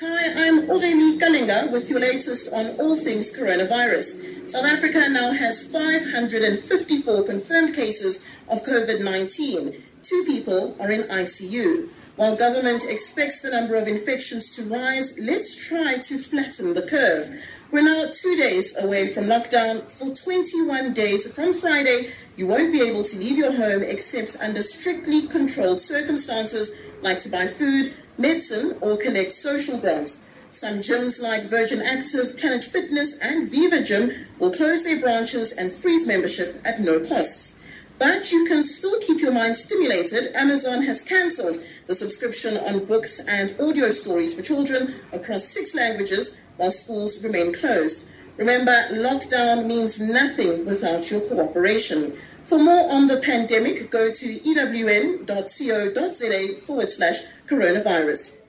Hi, I'm Aurélie Kalinga with your latest on all things coronavirus. South Africa now has 554 confirmed cases of COVID 19. Two people are in ICU. While government expects the number of infections to rise, let's try to flatten the curve. We're now two days away from lockdown. For 21 days from Friday, you won't be able to leave your home except under strictly controlled circumstances like to buy food, medicine, or collect social grants. Some gyms like Virgin Active, Planet Fitness, and Viva Gym will close their branches and freeze membership at no costs. But you can still keep your mind stimulated. Amazon has cancelled the subscription on books and audio stories for children across six languages while schools remain closed. Remember, lockdown means nothing without your cooperation. For more on the pandemic, go to ewn.co.za forward slash coronavirus.